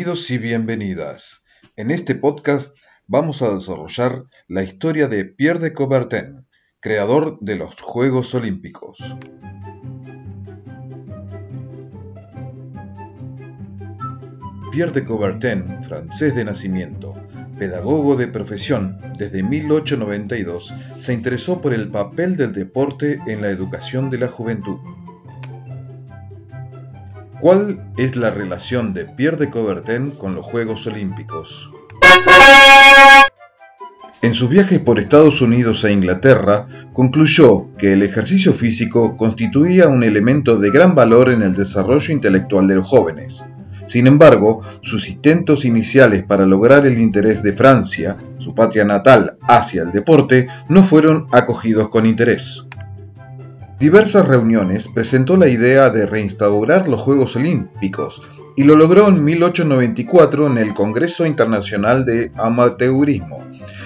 Bienvenidos y bienvenidas. En este podcast vamos a desarrollar la historia de Pierre de Coubertin, creador de los Juegos Olímpicos. Pierre de Coubertin, francés de nacimiento, pedagogo de profesión, desde 1892 se interesó por el papel del deporte en la educación de la juventud. ¿Cuál es la relación de Pierre de Coubertin con los Juegos Olímpicos? En sus viajes por Estados Unidos e Inglaterra, concluyó que el ejercicio físico constituía un elemento de gran valor en el desarrollo intelectual de los jóvenes. Sin embargo, sus intentos iniciales para lograr el interés de Francia, su patria natal, hacia el deporte, no fueron acogidos con interés diversas reuniones presentó la idea de reinstaurar los Juegos Olímpicos y lo logró en 1894 en el Congreso Internacional de Amateurismo,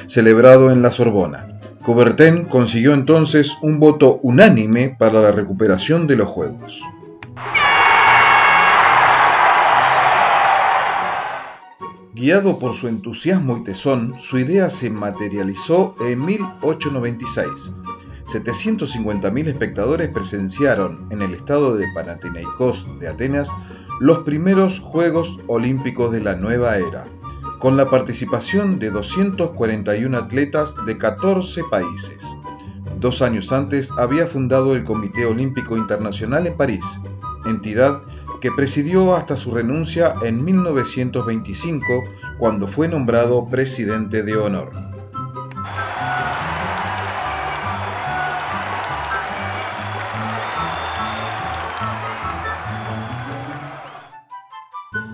celebrado en la Sorbona. Coubertin consiguió entonces un voto unánime para la recuperación de los Juegos. Guiado por su entusiasmo y tesón, su idea se materializó en 1896 750.000 espectadores presenciaron en el estado de Panathinaikos de Atenas los primeros Juegos Olímpicos de la nueva era, con la participación de 241 atletas de 14 países. Dos años antes había fundado el Comité Olímpico Internacional en París, entidad que presidió hasta su renuncia en 1925 cuando fue nombrado presidente de honor.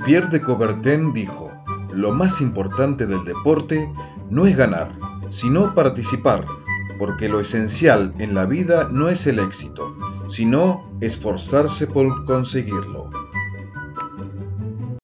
Pierre de Coubertin dijo, lo más importante del deporte no es ganar, sino participar, porque lo esencial en la vida no es el éxito, sino esforzarse por conseguirlo.